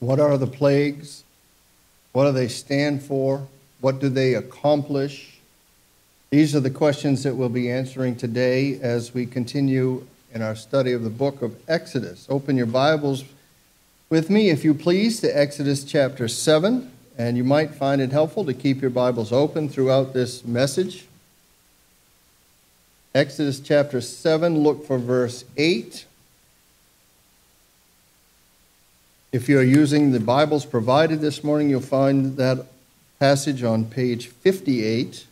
What are the plagues? What do they stand for? What do they accomplish? These are the questions that we'll be answering today as we continue in our study of the book of Exodus. Open your Bibles with me, if you please, to Exodus chapter 7, and you might find it helpful to keep your Bibles open throughout this message. Exodus chapter 7, look for verse 8. If you're using the Bibles provided this morning, you'll find that passage on page 58. If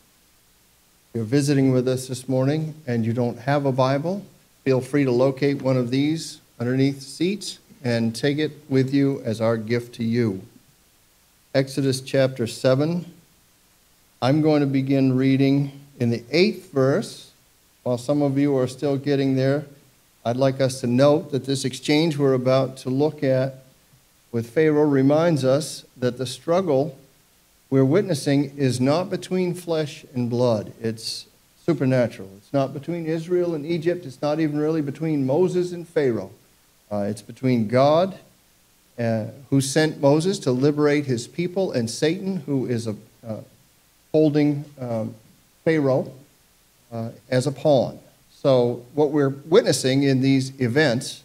you're visiting with us this morning and you don't have a Bible, feel free to locate one of these underneath seats and take it with you as our gift to you. Exodus chapter 7. I'm going to begin reading in the eighth verse. While some of you are still getting there, I'd like us to note that this exchange we're about to look at with Pharaoh reminds us that the struggle we're witnessing is not between flesh and blood, it's supernatural. It's not between Israel and Egypt, it's not even really between Moses and Pharaoh. Uh, it's between God, uh, who sent Moses to liberate his people, and Satan, who is a, uh, holding um, Pharaoh uh, as a pawn. So, what we're witnessing in these events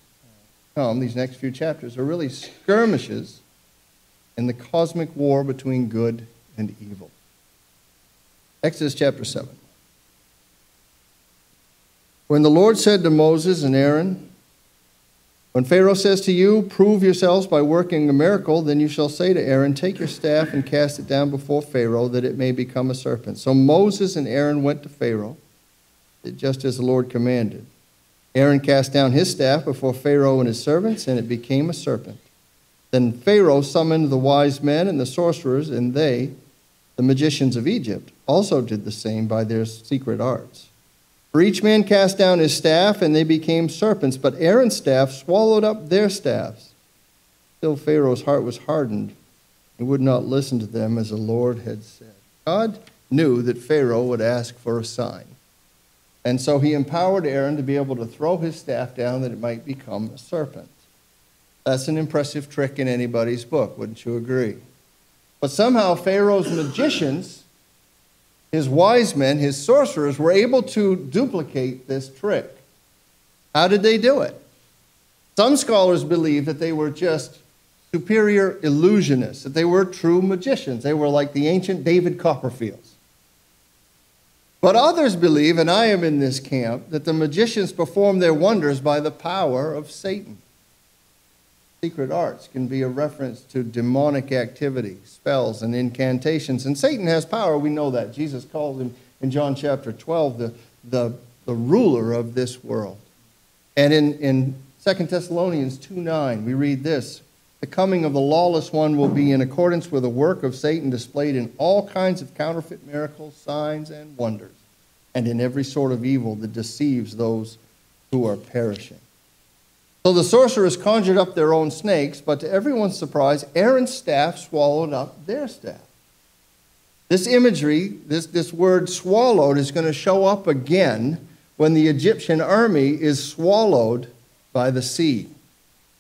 come, these next few chapters, are really skirmishes in the cosmic war between good and evil. Exodus chapter 7. When the Lord said to Moses and Aaron, When Pharaoh says to you, Prove yourselves by working a miracle, then you shall say to Aaron, Take your staff and cast it down before Pharaoh, that it may become a serpent. So Moses and Aaron went to Pharaoh, just as the Lord commanded. Aaron cast down his staff before Pharaoh and his servants, and it became a serpent. Then Pharaoh summoned the wise men and the sorcerers, and they, the magicians of Egypt, also did the same by their secret arts. For each man cast down his staff, and they became serpents, but Aaron's staff swallowed up their staffs. Still, Pharaoh's heart was hardened. and would not listen to them as the Lord had said. God knew that Pharaoh would ask for a sign. And so he empowered Aaron to be able to throw his staff down that it might become a serpent. That's an impressive trick in anybody's book, wouldn't you agree? But somehow Pharaoh's magicians, his wise men, his sorcerers, were able to duplicate this trick. How did they do it? Some scholars believe that they were just superior illusionists, that they were true magicians. They were like the ancient David Copperfields. But others believe, and I am in this camp, that the magicians perform their wonders by the power of Satan. Secret arts can be a reference to demonic activity, spells, and incantations. And Satan has power, we know that. Jesus calls him in John chapter 12 the, the, the ruler of this world. And in, in 2 Thessalonians 2 9, we read this The coming of the lawless one will be in accordance with the work of Satan displayed in all kinds of counterfeit miracles, signs, and wonders and in every sort of evil that deceives those who are perishing. So the sorcerers conjured up their own snakes, but to everyone's surprise, Aaron's staff swallowed up their staff. This imagery, this, this word swallowed, is going to show up again when the Egyptian army is swallowed by the sea.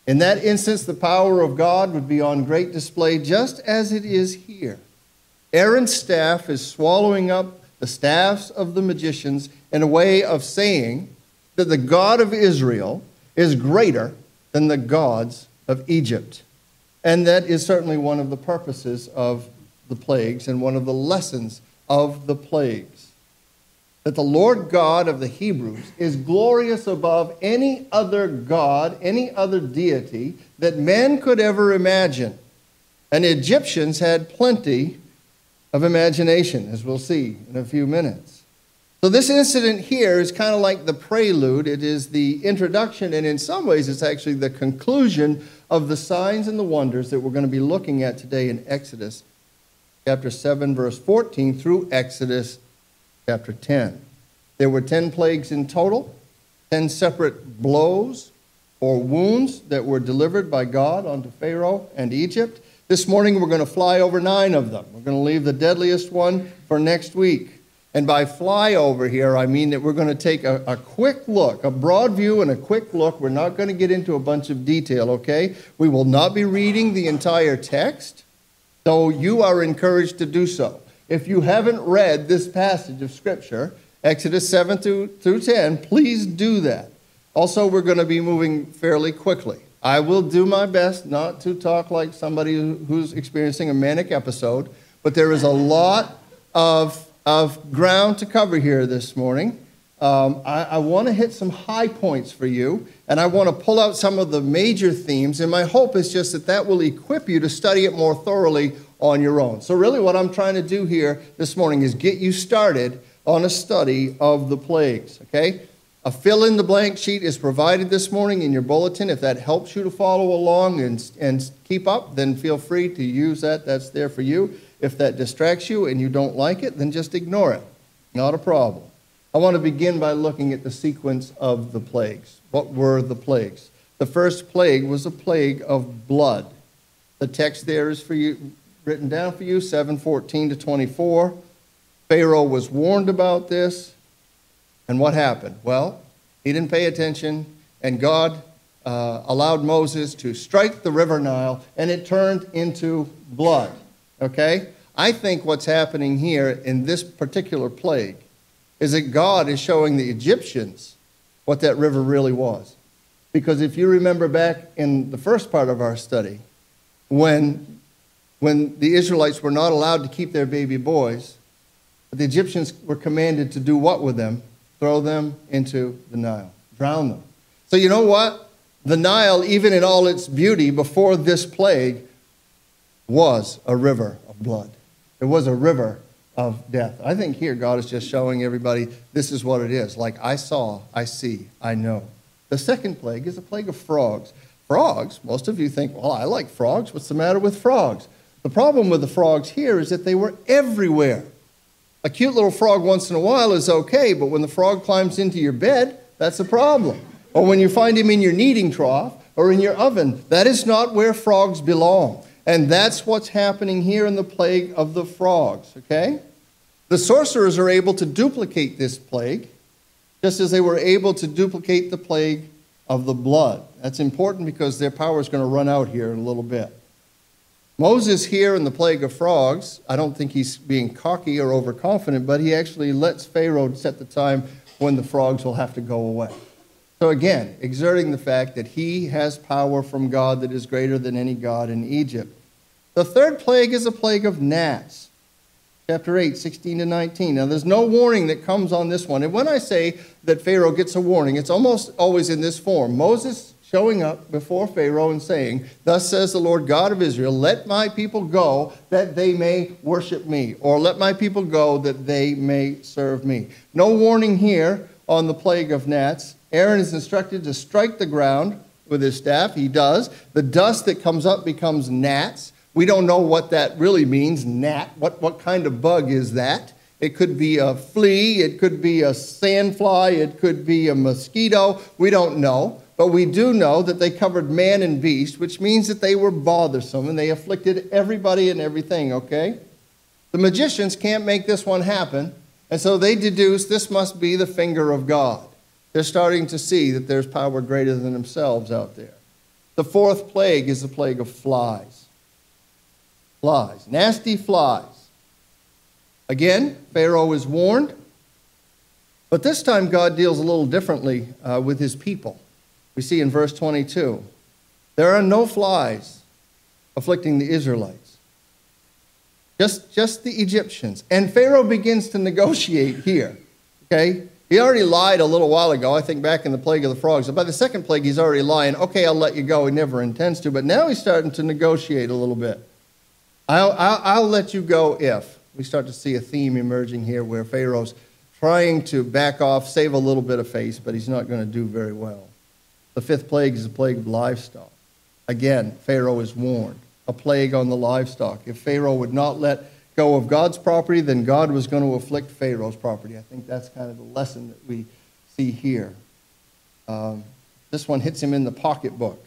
In that instance, the power of God would be on great display, just as it is here. Aaron's staff is swallowing up the staffs of the magicians in a way of saying that the God of Israel is greater than the gods of Egypt. And that is certainly one of the purposes of the plagues and one of the lessons of the plagues. That the Lord God of the Hebrews is glorious above any other God, any other deity that man could ever imagine. And the Egyptians had plenty of imagination, as we'll see in a few minutes. So, this incident here is kind of like the prelude. It is the introduction, and in some ways, it's actually the conclusion of the signs and the wonders that we're going to be looking at today in Exodus chapter 7, verse 14, through Exodus chapter 10. There were 10 plagues in total, 10 separate blows or wounds that were delivered by God unto Pharaoh and Egypt. This morning we're going to fly over nine of them. We're going to leave the deadliest one for next week. And by fly over here, I mean that we're going to take a, a, quick look, a broad view and a quick look. We're not going to get into a bunch of detail, okay? We will not be reading the entire text, though you are encouraged to do so. If you haven't read this passage of Scripture, Exodus 7 through, through 10, please do that. Also, we're going to be moving fairly quickly. I will do my best not to talk like somebody who's experiencing a manic episode, but there is a lot of of ground to cover here this morning. Um, I, I want to hit some high points for you, and I want to pull out some of the major themes. And my hope is just that that will equip you to study it more thoroughly on your own. So, really, what I'm trying to do here this morning is get you started on a study of the plagues, okay? A fill in the blank sheet is provided this morning in your bulletin. If that helps you to follow along and, and keep up, then feel free to use that. That's there for you. If that distracts you and you don't like it, then just ignore it. Not a problem. I want to begin by looking at the sequence of the plagues. What were the plagues? The first plague was a plague of blood. The text there is for you written down for you 714 to 24. Pharaoh was warned about this. And what happened? Well, he didn't pay attention, and God uh, allowed Moses to strike the river Nile, and it turned into blood. Okay? I think what's happening here in this particular plague is that God is showing the Egyptians what that river really was. Because if you remember back in the first part of our study, when, when the Israelites were not allowed to keep their baby boys, the Egyptians were commanded to do what with them? Throw them into the Nile, drown them. So, you know what? The Nile, even in all its beauty before this plague, was a river of blood. It was a river of death. I think here God is just showing everybody this is what it is. Like I saw, I see, I know. The second plague is a plague of frogs. Frogs, most of you think, well, I like frogs. What's the matter with frogs? The problem with the frogs here is that they were everywhere. A cute little frog once in a while is okay, but when the frog climbs into your bed, that's a problem. Or when you find him in your kneading trough or in your oven, that is not where frogs belong. And that's what's happening here in the plague of the frogs, okay? The sorcerers are able to duplicate this plague, just as they were able to duplicate the plague of the blood. That's important because their power is going to run out here in a little bit. Moses, here in the plague of frogs, I don't think he's being cocky or overconfident, but he actually lets Pharaoh set the time when the frogs will have to go away. So, again, exerting the fact that he has power from God that is greater than any God in Egypt. The third plague is a plague of gnats. Chapter 8, 16 to 19. Now, there's no warning that comes on this one. And when I say that Pharaoh gets a warning, it's almost always in this form Moses showing up before Pharaoh and saying, Thus says the Lord God of Israel, let my people go that they may worship me, or let my people go that they may serve me. No warning here on the plague of gnats. Aaron is instructed to strike the ground with his staff. He does. The dust that comes up becomes gnats. We don't know what that really means, gnat. What, what kind of bug is that? It could be a flea, it could be a sandfly, it could be a mosquito. We don't know. But we do know that they covered man and beast, which means that they were bothersome and they afflicted everybody and everything, okay? The magicians can't make this one happen, and so they deduce this must be the finger of God. They're starting to see that there's power greater than themselves out there. The fourth plague is the plague of flies. Flies, nasty flies. Again, Pharaoh is warned, but this time God deals a little differently uh, with his people. We see in verse 22 there are no flies afflicting the Israelites, just, just the Egyptians. And Pharaoh begins to negotiate here. Okay? He already lied a little while ago, I think back in the plague of the frogs. But by the second plague, he's already lying. Okay, I'll let you go. He never intends to. But now he's starting to negotiate a little bit. I'll, I'll, I'll let you go if. We start to see a theme emerging here where Pharaoh's trying to back off, save a little bit of face, but he's not going to do very well. The fifth plague is the plague of livestock. Again, Pharaoh is warned a plague on the livestock. If Pharaoh would not let go of God's property, then God was going to afflict Pharaoh's property. I think that's kind of the lesson that we see here. Um, this one hits him in the pocketbook.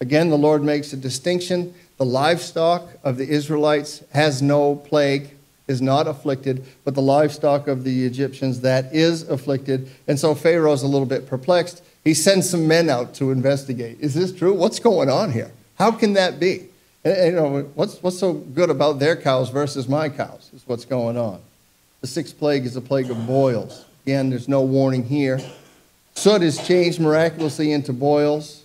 Again, the Lord makes a distinction. The livestock of the Israelites has no plague. is not afflicted, but the livestock of the Egyptians that is afflicted. And so Pharaoh's a little bit perplexed. He sends some men out to investigate. Is this true? What's going on here? How can that be? And, and, you know, what's, what's so good about their cows versus my cows is what's going on. The sixth plague is a plague of boils. Again, there's no warning here. Soot is changed miraculously into boils.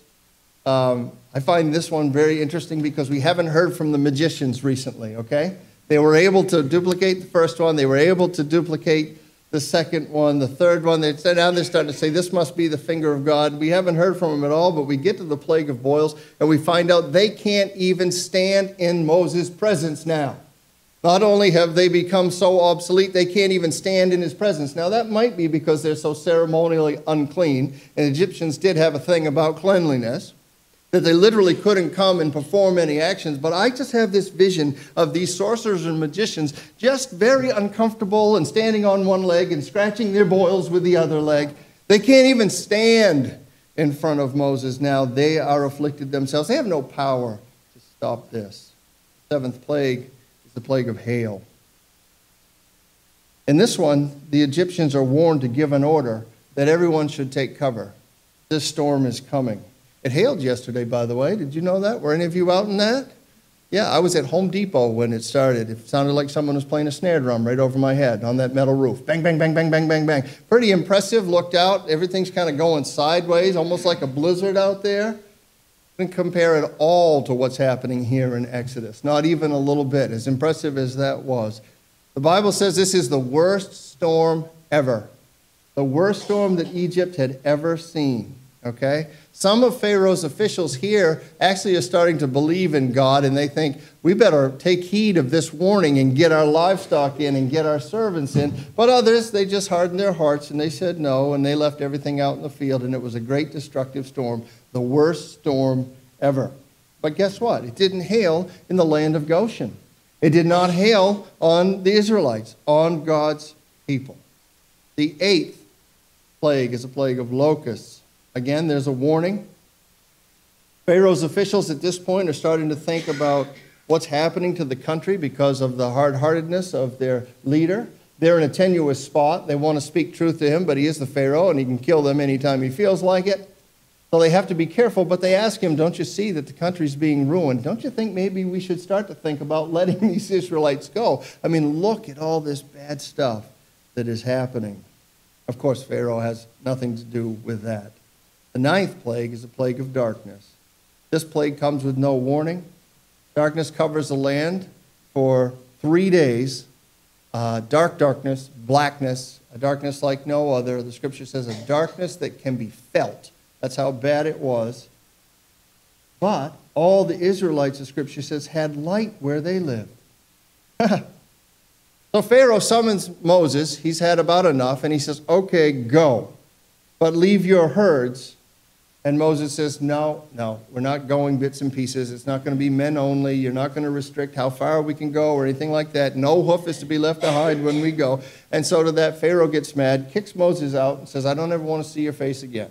Um, I find this one very interesting because we haven't heard from the magicians recently, okay? They were able to duplicate the first one, they were able to duplicate the second one, the third one. They said now they're starting to say this must be the finger of God. We haven't heard from them at all, but we get to the plague of boils and we find out they can't even stand in Moses' presence now. Not only have they become so obsolete, they can't even stand in his presence. Now, that might be because they're so ceremonially unclean, and Egyptians did have a thing about cleanliness that they literally couldn't come and perform any actions. But I just have this vision of these sorcerers and magicians just very uncomfortable and standing on one leg and scratching their boils with the other leg. They can't even stand in front of Moses now. They are afflicted themselves. They have no power to stop this. Seventh plague is the plague of hail. In this one, the Egyptians are warned to give an order that everyone should take cover. This storm is coming. It hailed yesterday, by the way. Did you know that? Were any of you out in that? Yeah, I was at Home Depot when it started. It sounded like someone was playing a snare drum right over my head on that metal roof. Bang, bang, bang, bang, bang, bang, bang. Pretty impressive. Looked out. Everything's kind of going sideways, almost like a blizzard out there. And compare it all to what's happening here in Exodus. Not even a little bit, as impressive as that was. The Bible says this is the worst storm ever. The worst storm that Egypt had ever seen. Okay? Some of Pharaoh's officials here actually are starting to believe in God and they think we better take heed of this warning and get our livestock in and get our servants in. But others, they just hardened their hearts and they said no and they left everything out in the field and it was a great destructive storm, the worst storm ever. But guess what? It didn't hail in the land of Goshen. It did not hail on the Israelites, on God's people. The eighth plague is a plague of locusts. Again, there's a warning. Pharaoh's officials at this point are starting to think about what's happening to the country because of the hard heartedness of their leader. They're in a tenuous spot. They want to speak truth to him, but he is the Pharaoh and he can kill them anytime he feels like it. So they have to be careful, but they ask him, Don't you see that the country's being ruined? Don't you think maybe we should start to think about letting these Israelites go? I mean, look at all this bad stuff that is happening. Of course, Pharaoh has nothing to do with that. The ninth plague is a plague of darkness. This plague comes with no warning. Darkness covers the land for three days. Uh, dark darkness, blackness, a darkness like no other. The scripture says a darkness that can be felt. That's how bad it was. But all the Israelites, the scripture says, had light where they lived. so Pharaoh summons Moses. He's had about enough, and he says, Okay, go, but leave your herds and Moses says, No, no, we're not going bits and pieces. It's not going to be men only. You're not going to restrict how far we can go or anything like that. No hoof is to be left behind when we go. And so to that, Pharaoh gets mad, kicks Moses out, and says, I don't ever want to see your face again.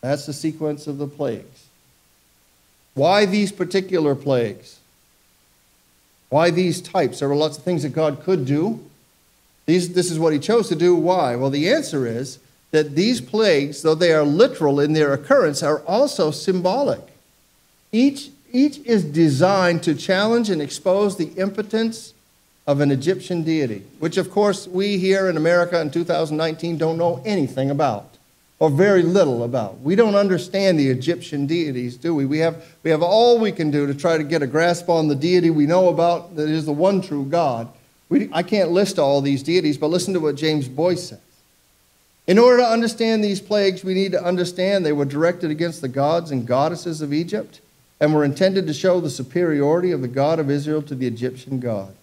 That's the sequence of the plagues. Why these particular plagues? Why these types? There were lots of things that God could do. These, this is what he chose to do. Why? Well, the answer is that these plagues, though they are literal in their occurrence, are also symbolic. Each, each is designed to challenge and expose the impotence of an Egyptian deity, which, of course, we here in America in 2019 don't know anything about, or very little about. We don't understand the Egyptian deities, do we? We have, we have all we can do to try to get a grasp on the deity we know about that is the one true God. We, I can't list all these deities, but listen to what James Boice says. In order to understand these plagues, we need to understand they were directed against the gods and goddesses of Egypt and were intended to show the superiority of the God of Israel to the Egyptian gods.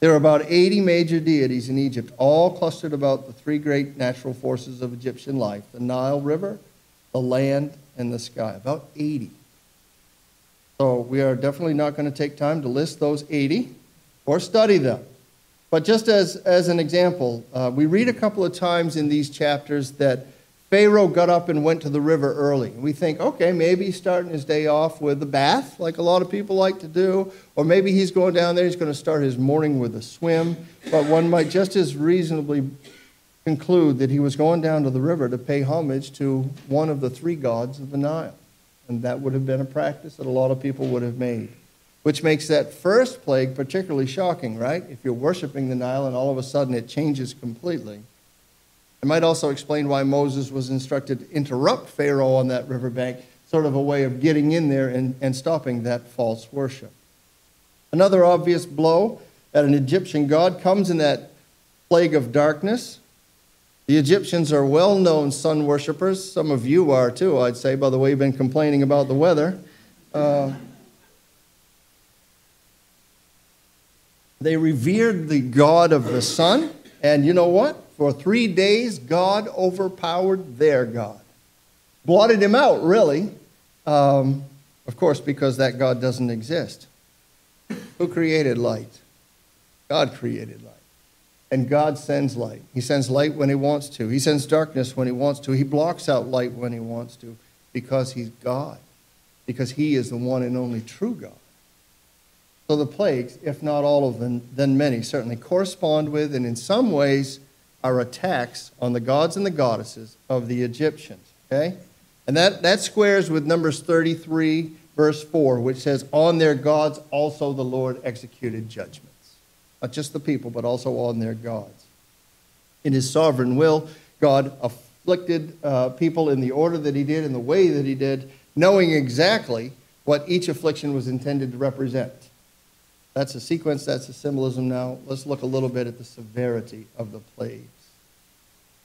There are about 80 major deities in Egypt, all clustered about the three great natural forces of Egyptian life the Nile River, the land, and the sky. About 80. So we are definitely not going to take time to list those 80 or study them. But just as, as an example, uh, we read a couple of times in these chapters that Pharaoh got up and went to the river early. We think, okay, maybe he's starting his day off with a bath, like a lot of people like to do, or maybe he's going down there, he's going to start his morning with a swim. But one might just as reasonably conclude that he was going down to the river to pay homage to one of the three gods of the Nile. And that would have been a practice that a lot of people would have made, which makes that first plague particularly shocking, right? If you're worshiping the Nile and all of a sudden it changes completely. It might also explain why Moses was instructed to interrupt Pharaoh on that riverbank, sort of a way of getting in there and, and stopping that false worship. Another obvious blow at an Egyptian god comes in that plague of darkness. The Egyptians are well known sun worshippers. Some of you are too, I'd say, by the way you've been complaining about the weather. Uh, they revered the god of the sun, and you know what? For three days, God overpowered their God. Blotted him out, really. Um, of course, because that God doesn't exist. Who created light? God created light. And God sends light. He sends light when He wants to, He sends darkness when He wants to, He blocks out light when He wants to because He's God, because He is the one and only true God. So the plagues, if not all of them, then many, certainly correspond with and in some ways are attacks on the gods and the goddesses of the Egyptians. Okay? And that, that squares with Numbers 33, verse 4, which says, On their gods also the Lord executed judgments. Not just the people, but also on their gods. In his sovereign will, God afflicted uh, people in the order that he did, in the way that he did, knowing exactly what each affliction was intended to represent. That's a sequence, that's a symbolism now. Let's look a little bit at the severity of the plagues.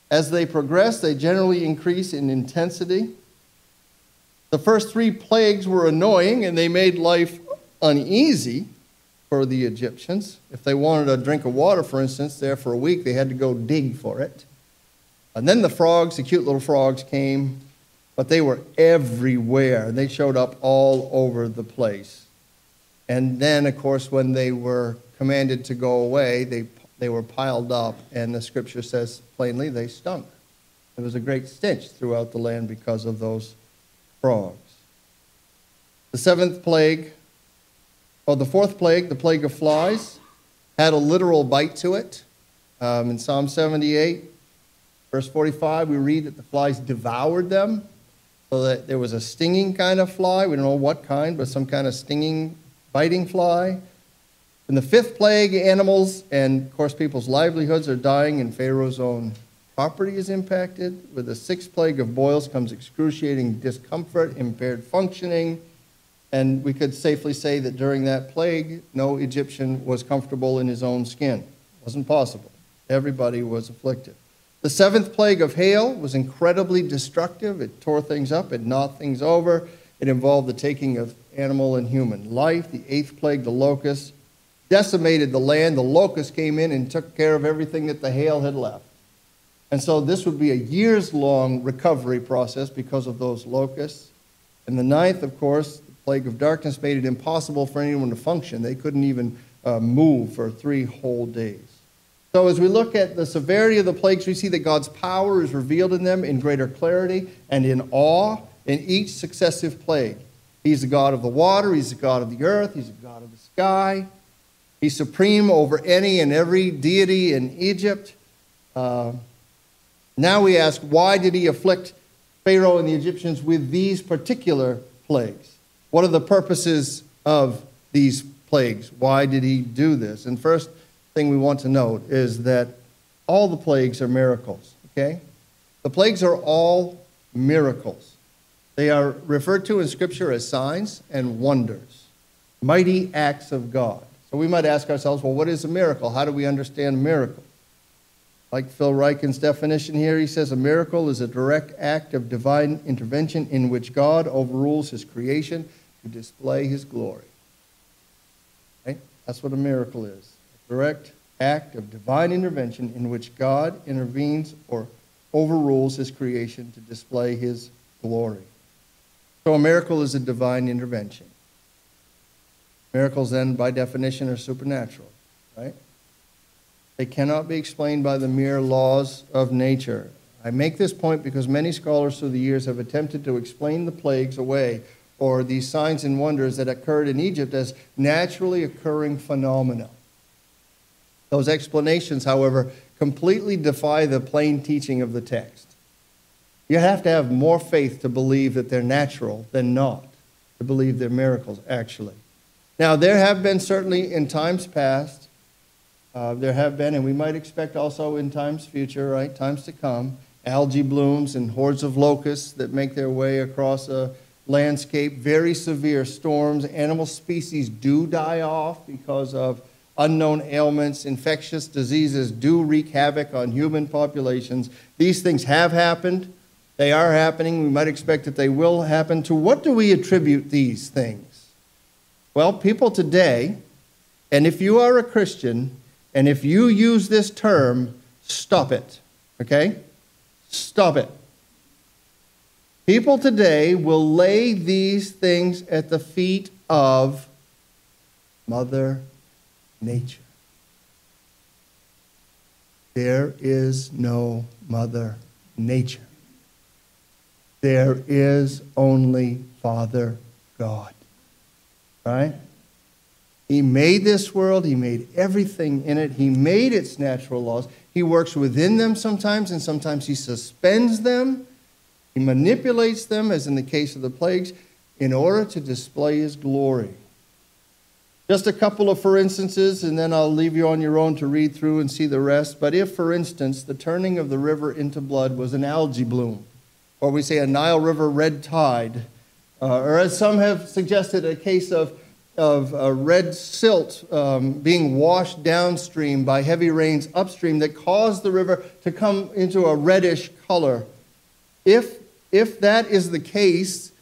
As they progress, they generally increase in intensity. The first three plagues were annoying and they made life uneasy for the Egyptians. If they wanted a drink of water, for instance, there for a week, they had to go dig for it. And then the frogs, the cute little frogs, came, but they were everywhere. They showed up all over the place. And then, of course, when they were commanded to go away, they, they were piled up, and the scripture says plainly they stunk. There was a great stench throughout the land because of those frogs. The seventh plague, or the fourth plague, the plague of flies, had a literal bite to it. Um, in Psalm 78, verse 45, we read that the flies devoured them. So that there was a stinging kind of fly. We don't know what kind, but some kind of stinging biting fly. In the fifth plague, animals and, of course, people's livelihoods are dying, and Pharaoh's own property is impacted. With the sixth plague of boils comes excruciating discomfort, impaired functioning. And we could safely say that during that plague, no Egyptian was comfortable in his own skin. It wasn't possible. Everybody was afflicted. The seventh plague of hail was incredibly destructive. It tore things up, it knocked things over. It involved the taking of animal and human life. The eighth plague, the locust, decimated the land. The locust came in and took care of everything that the hail had left. And so this would be a years long recovery process because of those locusts. And the ninth, of course, the plague of darkness made it impossible for anyone to function. They couldn't even uh, move for three whole days. So, as we look at the severity of the plagues, we see that God's power is revealed in them in greater clarity and in awe in each successive plague. He's the God of the water, He's the God of the earth, He's the God of the sky. He's supreme over any and every deity in Egypt. Uh, now we ask, why did he afflict Pharaoh and the Egyptians with these particular plagues? What are the purposes of these plagues? Why did he do this? And first thing we want to note is that all the plagues are miracles, okay? The plagues are all miracles. They are referred to in Scripture as signs and wonders, mighty acts of God. So we might ask ourselves, well, what is a miracle? How do we understand a miracle? Like Phil Ryken's definition here, he says a miracle is a direct act of divine intervention in which God overrules his creation to display his glory. Okay? That's what a miracle is a direct act of divine intervention in which God intervenes or overrules his creation to display his glory. So a miracle is a divine intervention. Miracles, then, by definition, are supernatural, right? They cannot be explained by the mere laws of nature. I make this point because many scholars through the years have attempted to explain the plagues away or these signs and wonders that occurred in Egypt as naturally occurring phenomena. Those explanations, however, completely defy the plain teaching of the text. You have to have more faith to believe that they're natural than not, to believe they're miracles, actually. Now, there have been certainly in times past, uh, there have been, and we might expect also in times future, right, times to come, algae blooms and hordes of locusts that make their way across a landscape, very severe storms. Animal species do die off because of unknown ailments, infectious diseases do wreak havoc on human populations. These things have happened. They are happening. We might expect that they will happen. To what do we attribute these things? Well, people today, and if you are a Christian, and if you use this term, stop it. Okay? Stop it. People today will lay these things at the feet of Mother Nature. There is no Mother Nature. There is only Father God. Right? He made this world, He made everything in it, He made its natural laws. He works within them sometimes, and sometimes He suspends them he manipulates them, as in the case of the plagues, in order to display his glory. Just a couple of for instances, and then I'll leave you on your own to read through and see the rest. But if, for instance, the turning of the river into blood was an algae bloom, or we say a Nile River red tide, uh, or as some have suggested, a case of, of uh, red silt um, being washed downstream by heavy rains upstream that caused the river to come into a reddish color. If if that is the case,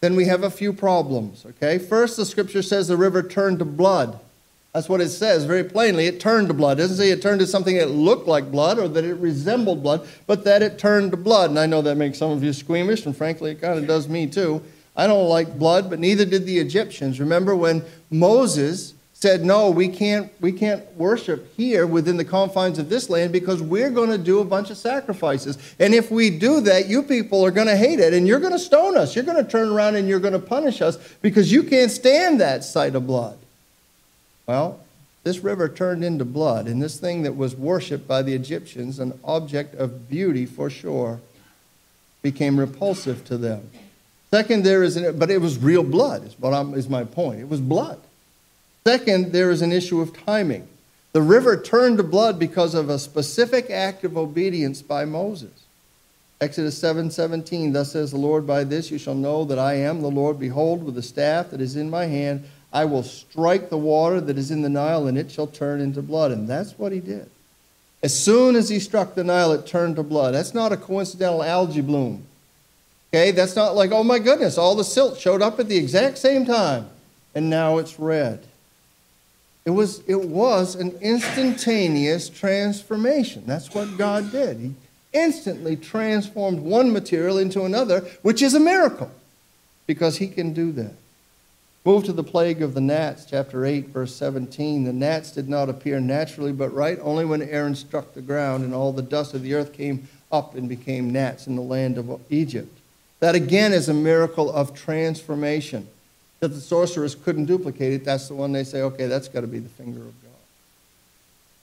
then we have a few problems, okay? First, the scripture says the river turned to blood. That's what it says very plainly. It turned to blood. It doesn't say it turned to something that looked like blood or that it resembled blood, but that it turned to blood. And I know that makes some of you squeamish, and frankly, it kind of does me too. I don't like blood, but neither did the Egyptians. Remember when Moses said, No, we can't, we can't worship here within the confines of this land because we're going to do a bunch of sacrifices. And if we do that, you people are going to hate it and you're going to stone us. You're going to turn around and you're going to punish us because you can't stand that sight of blood. Well, this river turned into blood, and this thing that was worshiped by the Egyptians, an object of beauty for sure, became repulsive to them. Second, there is, an, but it was real blood, is, what I'm, is my point. It was blood. Second, there is an issue of timing. The river turned to blood because of a specific act of obedience by Moses. Exodus 7 17, thus says the Lord, By this you shall know that I am the Lord. Behold, with the staff that is in my hand, I will strike the water that is in the Nile, and it shall turn into blood. And that's what he did. As soon as he struck the Nile, it turned to blood. That's not a coincidental algae bloom. Okay, that's not like, oh my goodness, all the silt showed up at the exact same time, and now it's red. It was, it was an instantaneous transformation. That's what God did. He instantly transformed one material into another, which is a miracle because He can do that. Move to the plague of the gnats, chapter 8, verse 17. The gnats did not appear naturally, but right only when Aaron struck the ground and all the dust of the earth came up and became gnats in the land of Egypt. That again is a miracle of transformation that the sorcerers couldn't duplicate it, that's the one they say, okay, that's got to be the finger of God.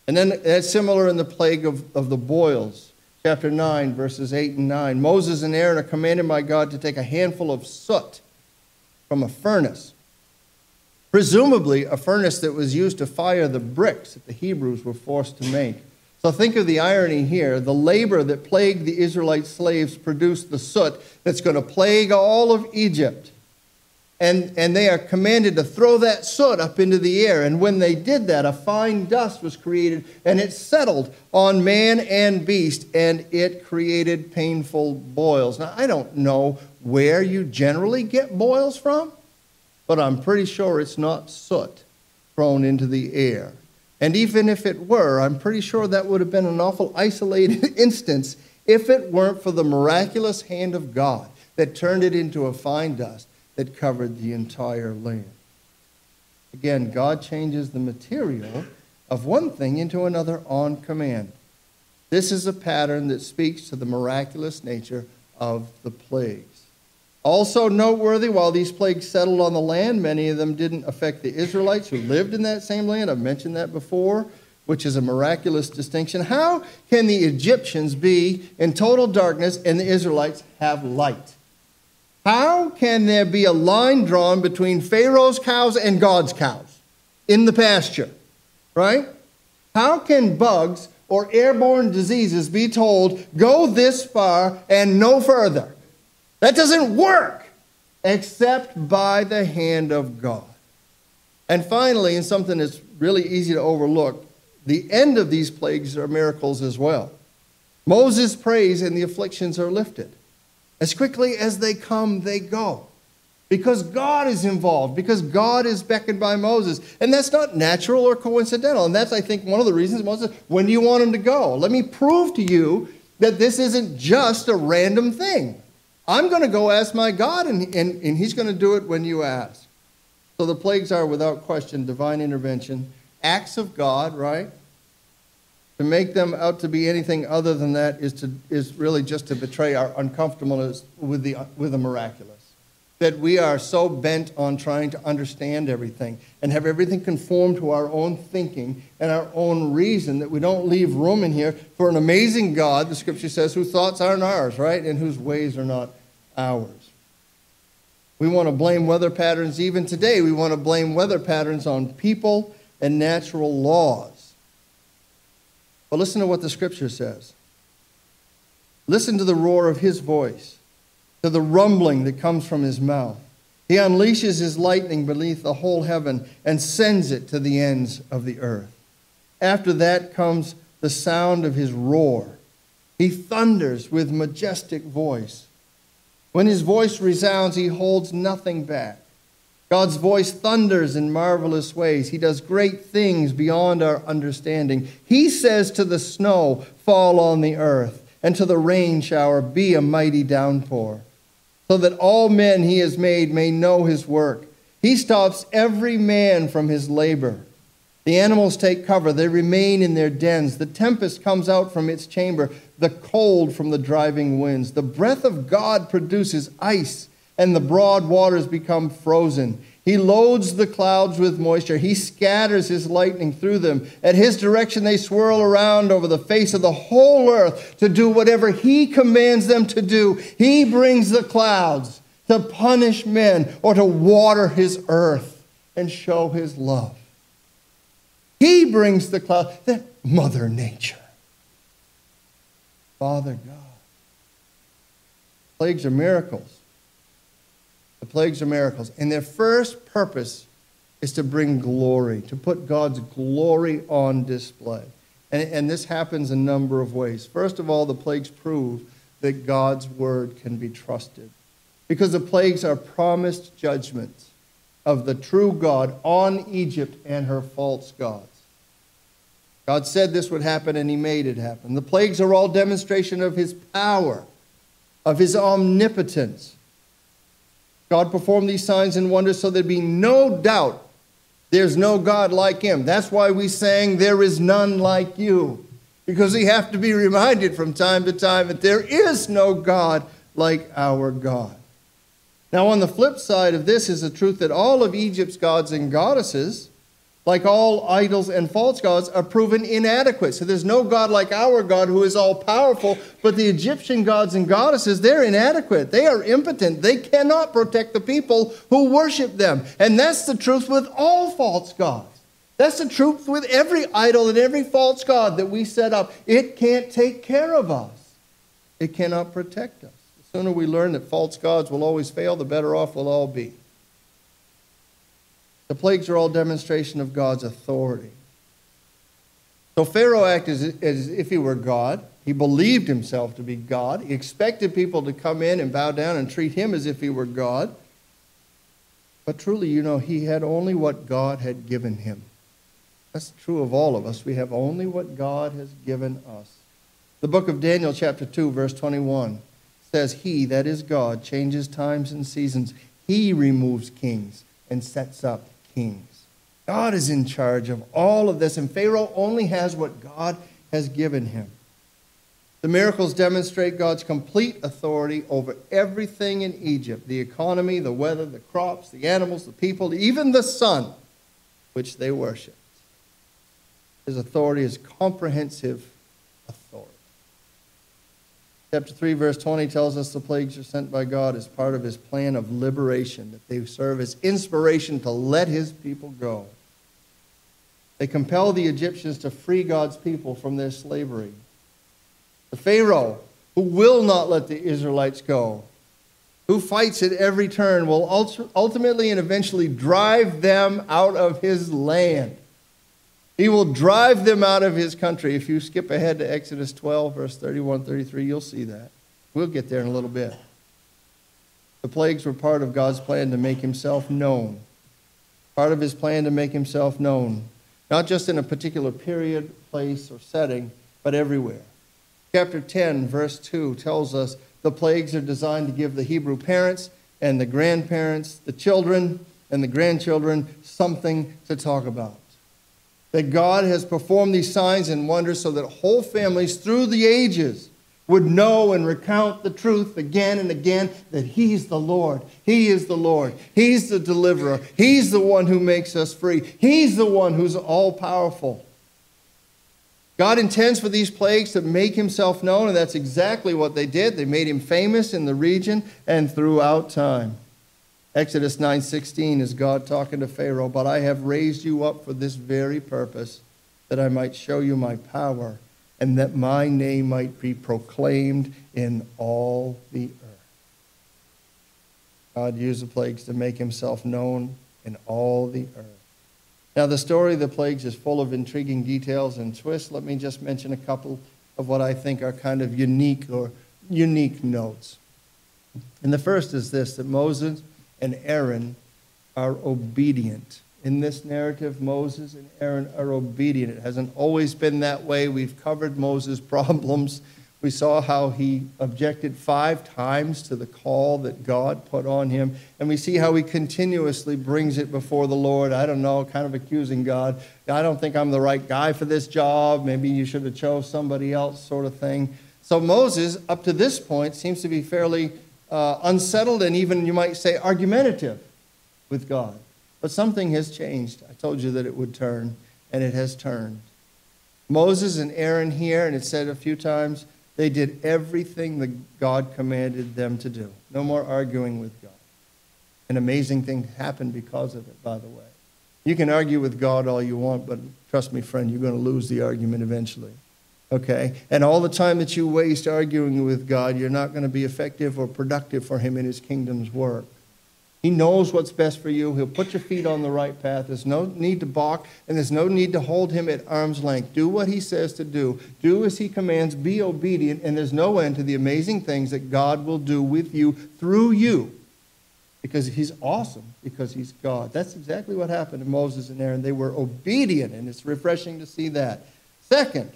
And then it's similar in the plague of, of the boils, chapter 9, verses 8 and 9. Moses and Aaron are commanded by God to take a handful of soot from a furnace, presumably a furnace that was used to fire the bricks that the Hebrews were forced to make. So think of the irony here. The labor that plagued the Israelite slaves produced the soot that's going to plague all of Egypt and, and they are commanded to throw that soot up into the air. And when they did that, a fine dust was created, and it settled on man and beast, and it created painful boils. Now, I don't know where you generally get boils from, but I'm pretty sure it's not soot thrown into the air. And even if it were, I'm pretty sure that would have been an awful isolated instance if it weren't for the miraculous hand of God that turned it into a fine dust that covered the entire land. Again, God changes the material of one thing into another on command. This is a pattern that speaks to the miraculous nature of the plagues. Also noteworthy, while these plagues settled on the land, many of them didn't affect the Israelites who lived in that same land. I've mentioned that before, which is a miraculous distinction. How can the Egyptians be in total darkness and the Israelites have light? How can there be a line drawn between Pharaoh's cows and God's cows in the pasture? Right? How can bugs or airborne diseases be told, go this far and no further? That doesn't work except by the hand of God. And finally, and something that's really easy to overlook, the end of these plagues are miracles as well. Moses prays and the afflictions are lifted. As quickly as they come, they go. Because God is involved, because God is beckoned by Moses. And that's not natural or coincidental. And that's, I think, one of the reasons Moses, when do you want him to go? Let me prove to you that this isn't just a random thing. I'm going to go ask my God, and, and, and he's going to do it when you ask. So the plagues are, without question, divine intervention, acts of God, right? To make them out to be anything other than that is, to, is really just to betray our uncomfortableness with the, with the miraculous. That we are so bent on trying to understand everything and have everything conform to our own thinking and our own reason that we don't leave room in here for an amazing God, the scripture says, whose thoughts aren't ours, right? And whose ways are not We want to blame weather patterns even today. We want to blame weather patterns on people and natural laws. But listen to what the scripture says. Listen to the roar of his voice, to the rumbling that comes from his mouth. He unleashes his lightning beneath the whole heaven and sends it to the ends of the earth. After that comes the sound of his roar. He thunders with majestic voice. When his voice resounds, he holds nothing back. God's voice thunders in marvelous ways. He does great things beyond our understanding. He says to the snow, Fall on the earth, and to the rain shower, Be a mighty downpour, so that all men he has made may know his work. He stops every man from his labor. The animals take cover, they remain in their dens. The tempest comes out from its chamber, the cold from the driving winds. The breath of God produces ice and the broad waters become frozen. He loads the clouds with moisture. He scatters his lightning through them. At his direction, they swirl around over the face of the whole earth to do whatever he commands them to do. He brings the clouds to punish men or to water his earth and show his love. He brings the clouds, that Mother Nature. Father God. Plagues are miracles. The plagues are miracles. And their first purpose is to bring glory, to put God's glory on display. And, and this happens a number of ways. First of all, the plagues prove that God's word can be trusted. Because the plagues are promised judgments of the true God on Egypt and her false gods. God said this would happen and he made it happen. The plagues are all demonstration of his power, of his omnipotence, God performed these signs and wonders so there'd be no doubt there's no God like him. That's why we sang, There is none like you. Because we have to be reminded from time to time that there is no God like our God. Now, on the flip side of this is the truth that all of Egypt's gods and goddesses like all idols and false gods, are proven inadequate. So there's no God like our God who is all powerful, but the Egyptian gods and goddesses, they're inadequate. They are impotent. They cannot protect the people who worship them. And that's the truth with all false gods. That's the truth with every idol and every false god that we set up. It can't take care of us, it cannot protect us. The sooner we learn that false gods will always fail, the better off we'll all be. The plagues are all demonstration of God's authority. So Pharaoh acted as, if he were God. He believed himself to be God. He expected people to come in and bow down and treat him as if he were God. But truly, you know, he had only what God had given him. That's true of all of us. We have only what God has given us. The book of Daniel, chapter 2, verse 21 says, He, that is God, changes times and seasons. He removes kings and sets up kings. God is in charge of all of this, and Pharaoh only has what God has given him. The miracles demonstrate God's complete authority over everything in Egypt the economy, the weather, the crops, the animals, the people, even the sun, which they worshiped. His authority is comprehensive. Chapter 3, verse 20 tells us the plagues are sent by God as part of his plan of liberation, that they serve as inspiration to let his people go. They compel the Egyptians to free God's people from their slavery. The Pharaoh, who will not let the Israelites go, who fights at every turn, will ultimately and eventually drive them out of his land. He will drive them out of his country. If you skip ahead to Exodus 12, verse 31 33, you'll see that. We'll get there in a little bit. The plagues were part of God's plan to make himself known. Part of his plan to make himself known, not just in a particular period, place, or setting, but everywhere. Chapter 10, verse 2 tells us the plagues are designed to give the Hebrew parents and the grandparents, the children and the grandchildren, something to talk about. That God has performed these signs and wonders so that whole families through the ages would know and recount the truth again and again that He's the Lord. He is the Lord. He's the deliverer. He's the one who makes us free. He's the one who's all powerful. God intends for these plagues to make himself known, and that's exactly what they did. They made him famous in the region and throughout time. Exodus 9:16 is God talking to Pharaoh, "But I have raised you up for this very purpose, that I might show you my power, and that my name might be proclaimed in all the earth." God used the plagues to make himself known in all the earth. Now, the story of the plagues is full of intriguing details and twists. Let me just mention a couple of what I think are kind of unique or unique notes. And the first is this that Moses and Aaron are obedient. In this narrative, Moses and Aaron are obedient. It hasn't always been that way. We've covered Moses' problems we saw how he objected five times to the call that God put on him. And we see how he continuously brings it before the Lord. I don't know, kind of accusing God. I don't think I'm the right guy for this job. Maybe you should have chose somebody else, sort of thing. So Moses, up to this point, seems to be fairly uh, unsettled and even, you might say, argumentative with God. But something has changed. I told you that it would turn, and it has turned. Moses and Aaron here, and it said a few times, they did everything that God commanded them to do. No more arguing with God. An amazing thing happened because of it, by the way. You can argue with God all you want, but trust me, friend, you're going to lose the argument eventually. Okay? And all the time that you waste arguing with God, you're not going to be effective or productive for Him in His kingdom's work. He knows what's best for you. He'll put your feet on the right path. There's no need to balk, and there's no need to hold him at arm's length. Do what he says to do. Do as he commands. Be obedient, and there's no end to the amazing things that God will do with you through you. Because he's awesome, because he's God. That's exactly what happened to Moses and Aaron. They were obedient, and it's refreshing to see that. Second,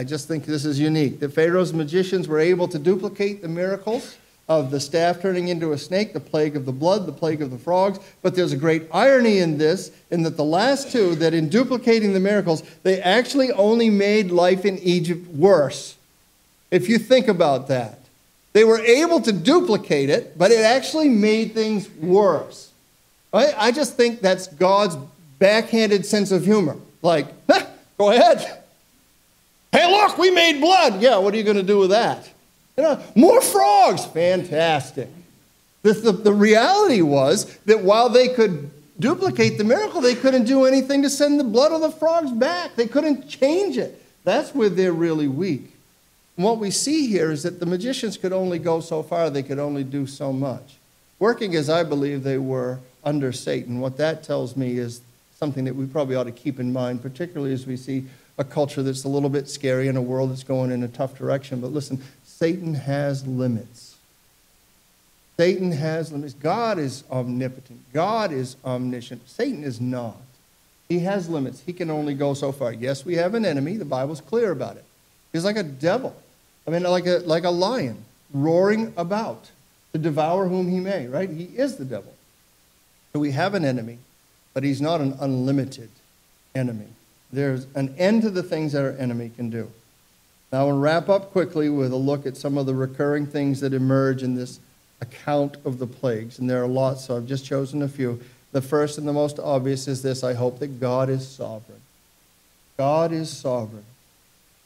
I just think this is unique. The Pharaoh's magicians were able to duplicate the miracles of the staff turning into a snake, the plague of the blood, the plague of the frogs. But there's a great irony in this, in that the last two, that in duplicating the miracles, they actually only made life in Egypt worse. If you think about that, they were able to duplicate it, but it actually made things worse. Right? I just think that's God's backhanded sense of humor. Like, go ahead. Hey, look, we made blood. Yeah, what are you going to do with that? You know, more frogs. Fantastic. The, the, the reality was that while they could duplicate the miracle, they couldn't do anything to send the blood of the frogs back. They couldn't change it. That's where they're really weak. And what we see here is that the magicians could only go so far, they could only do so much. Working as I believe they were under Satan, what that tells me is something that we probably ought to keep in mind, particularly as we see a culture that's a little bit scary and a world that's going in a tough direction. But listen, Satan has limits. Satan has limits. God is omnipotent. God is omniscient. Satan is not. He has limits. He can only go so far. Yes, we have an enemy. The Bible's clear about it. He's like a devil. I mean, like a, like a lion roaring about to devour whom he may, right? He is the devil. So we have an enemy, but he's not an unlimited enemy. There's an end to the things that our enemy can do. Now, I want to wrap up quickly with a look at some of the recurring things that emerge in this account of the plagues. And there are lots, so I've just chosen a few. The first and the most obvious is this I hope that God is sovereign. God is sovereign.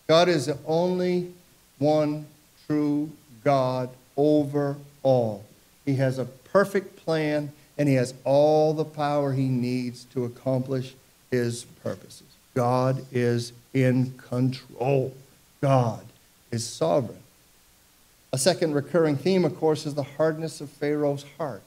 God is the only one true God over all. He has a perfect plan, and He has all the power He needs to accomplish His purposes. God is in control. God is sovereign. A second recurring theme, of course, is the hardness of Pharaoh's heart.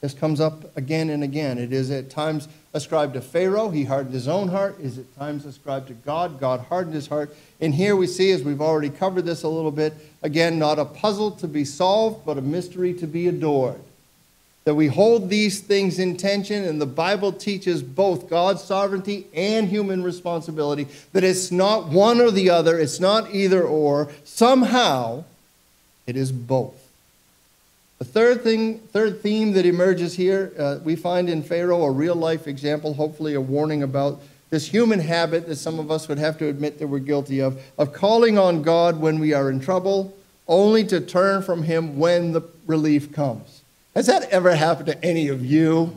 This comes up again and again. It is at times ascribed to Pharaoh. He hardened his own heart. Is at times ascribed to God. God hardened his heart. And here we see, as we've already covered this a little bit, again, not a puzzle to be solved, but a mystery to be adored. That we hold these things in tension, and the Bible teaches both God's sovereignty and human responsibility, that it's not one or the other, it's not either or. Somehow, it is both. The third thing, third theme that emerges here, uh, we find in Pharaoh a real life example, hopefully a warning about this human habit that some of us would have to admit that we're guilty of, of calling on God when we are in trouble, only to turn from Him when the relief comes. Has that ever happened to any of you?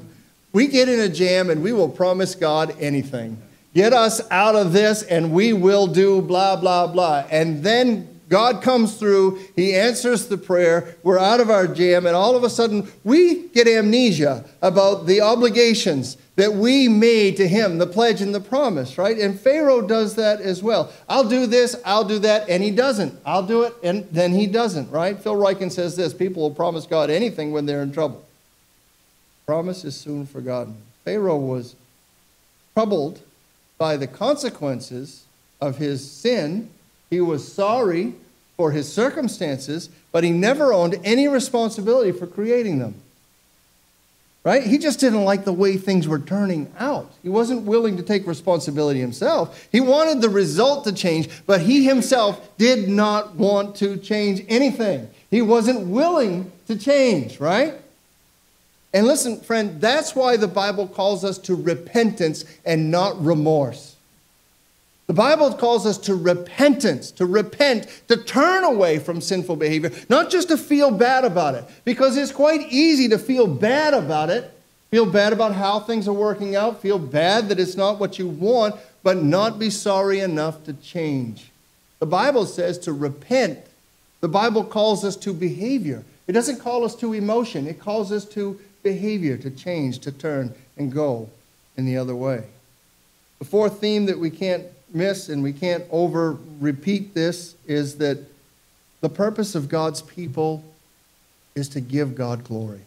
We get in a jam and we will promise God anything. Get us out of this and we will do blah, blah, blah. And then God comes through, He answers the prayer, we're out of our jam, and all of a sudden we get amnesia about the obligations that we made to Him, the pledge and the promise, right? And Pharaoh does that as well. I'll do this, I'll do that, and he doesn't. I'll do it, and then he doesn't, right? Phil Ryken says this people will promise God anything when they're in trouble. Promise is soon forgotten. Pharaoh was troubled by the consequences of his sin he was sorry for his circumstances, but he never owned any responsibility for creating them. Right? He just didn't like the way things were turning out. He wasn't willing to take responsibility himself. He wanted the result to change, but he himself did not want to change anything. He wasn't willing to change, right? And listen, friend, that's why the Bible calls us to repentance and not remorse. The Bible calls us to repentance, to repent, to turn away from sinful behavior, not just to feel bad about it, because it's quite easy to feel bad about it, feel bad about how things are working out, feel bad that it's not what you want, but not be sorry enough to change. The Bible says to repent. The Bible calls us to behavior. It doesn't call us to emotion, it calls us to behavior, to change, to turn and go in the other way. The fourth theme that we can't miss, and we can't over repeat this, is that the purpose of God's people is to give God glory.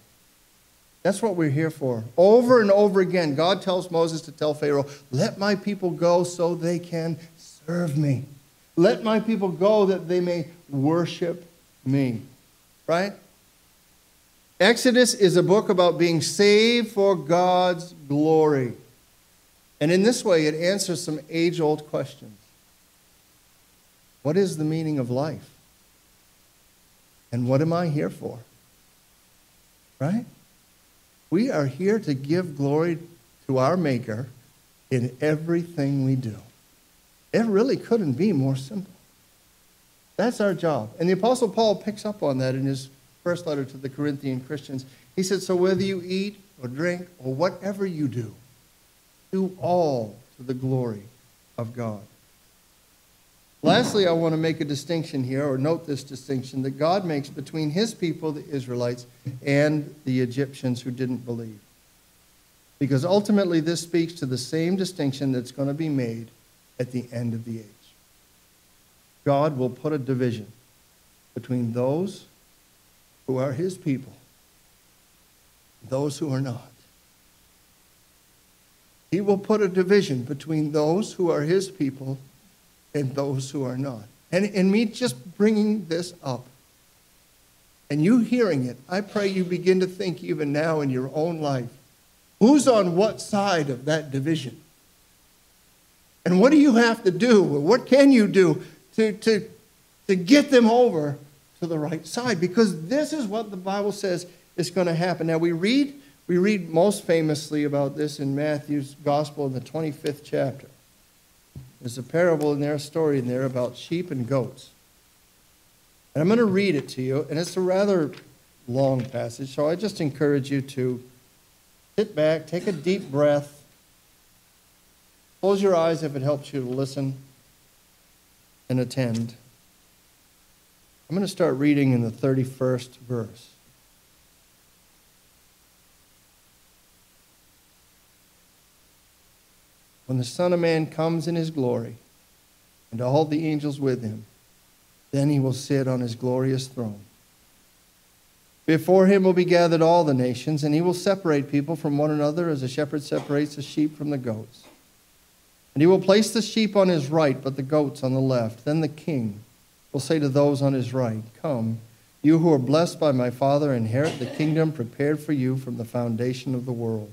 That's what we're here for. Over and over again, God tells Moses to tell Pharaoh, Let my people go so they can serve me. Let my people go that they may worship me. Right? Exodus is a book about being saved for God's glory. And in this way, it answers some age old questions What is the meaning of life? And what am I here for? Right? We are here to give glory to our Maker in everything we do. It really couldn't be more simple. That's our job. And the Apostle Paul picks up on that in his first letter to the Corinthian Christians. He said, So whether you eat or drink or whatever you do, do all to the glory of God. Lastly, I want to make a distinction here, or note this distinction that God makes between his people, the Israelites, and the Egyptians who didn't believe. Because ultimately, this speaks to the same distinction that's going to be made at the end of the age. God will put a division between those who are his people, those who are not. He will put a division between those who are his people and those who are not. And in me just bringing this up and you hearing it, I pray you begin to think even now in your own life who's on what side of that division? And what do you have to do? What can you do to, to, to get them over to the right side? Because this is what the Bible says is going to happen. Now, we read we read most famously about this in Matthew's Gospel in the 25th chapter. There's a parable in there, a story in there about sheep and goats. And I'm going to read it to you, and it's a rather long passage, so I just encourage you to sit back, take a deep breath, close your eyes if it helps you to listen and attend. I'm going to start reading in the 31st verse. When the Son of Man comes in his glory, and all the angels with him, then he will sit on his glorious throne. Before him will be gathered all the nations, and he will separate people from one another as a shepherd separates the sheep from the goats. And he will place the sheep on his right, but the goats on the left. Then the king will say to those on his right, Come, you who are blessed by my Father, inherit the kingdom prepared for you from the foundation of the world.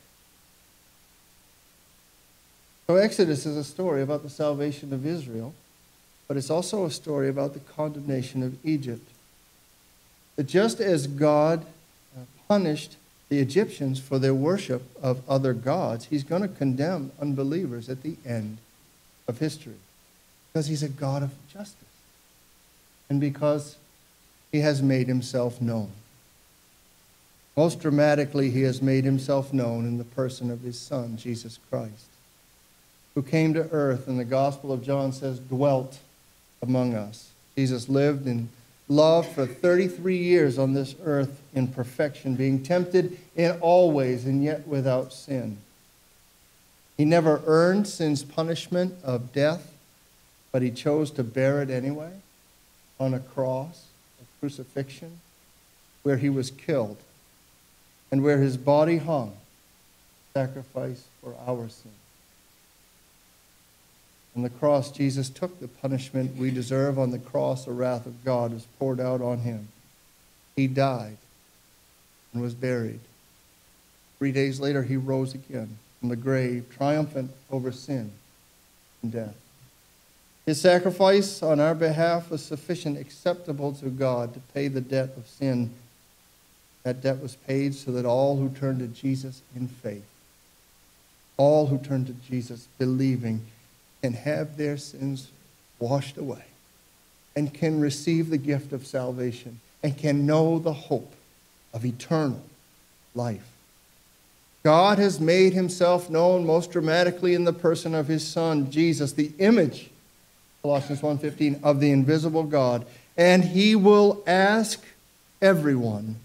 So, Exodus is a story about the salvation of Israel, but it's also a story about the condemnation of Egypt. That just as God uh, punished the Egyptians for their worship of other gods, he's going to condemn unbelievers at the end of history because he's a God of justice and because he has made himself known. Most dramatically, he has made himself known in the person of his Son, Jesus Christ, who came to earth, and the Gospel of John says, dwelt among us. Jesus lived in love for 33 years on this earth in perfection, being tempted in all ways and yet without sin. He never earned sin's punishment of death, but he chose to bear it anyway on a cross, a crucifixion, where he was killed and where his body hung, sacrifice for our sin. On the cross, Jesus took the punishment we deserve. On the cross, the wrath of God was poured out on him. He died and was buried. Three days later, he rose again from the grave, triumphant over sin and death. His sacrifice on our behalf was sufficient, acceptable to God, to pay the debt of sin. That debt was paid so that all who turn to Jesus in faith, all who turn to Jesus believing, can have their sins washed away and can receive the gift of salvation and can know the hope of eternal life. God has made himself known most dramatically in the person of his son Jesus, the image Colossians 1:15 of the invisible God, and he will ask everyone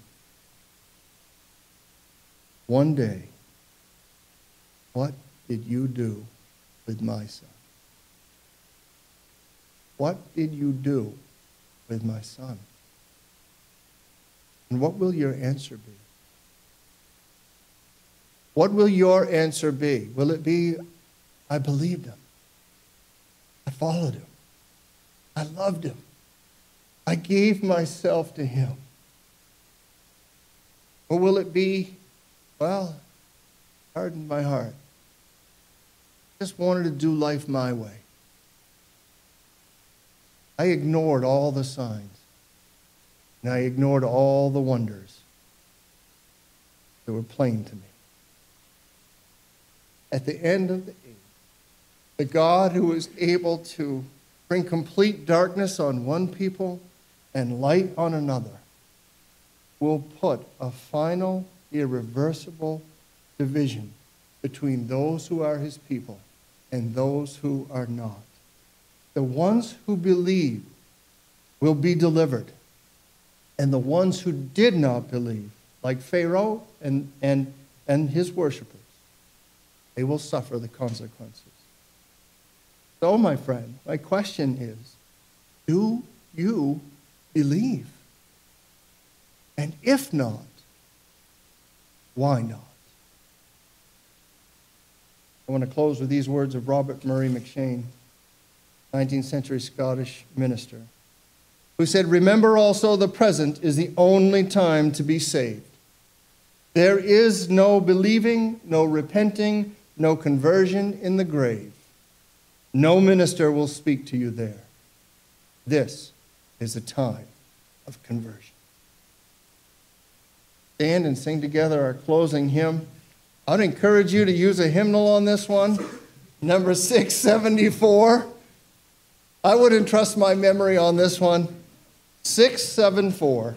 one day, what did you do with my son? What did you do with my son? And what will your answer be? What will your answer be? Will it be, I believed him? I followed him. I loved him. I gave myself to him. Or will it be, well, hardened my heart. Just wanted to do life my way. I ignored all the signs. and I ignored all the wonders that were plain to me. At the end of the age, the God who is able to bring complete darkness on one people and light on another will put a final, irreversible division between those who are his people and those who are not. The ones who believe will be delivered, and the ones who did not believe, like Pharaoh and, and, and his worshippers, they will suffer the consequences. So, my friend, my question is do you believe? And if not, why not? I want to close with these words of Robert Murray M'Cheyne, 19th century Scottish minister, who said, Remember also the present is the only time to be saved. There is no believing, no repenting, no conversion in the grave. No minister will speak to you there. This is a time of conversion. Stand and sing together our closing hymn. I'd encourage you to use a hymnal on this one, number 674. I wouldn't trust my memory on this one. 674.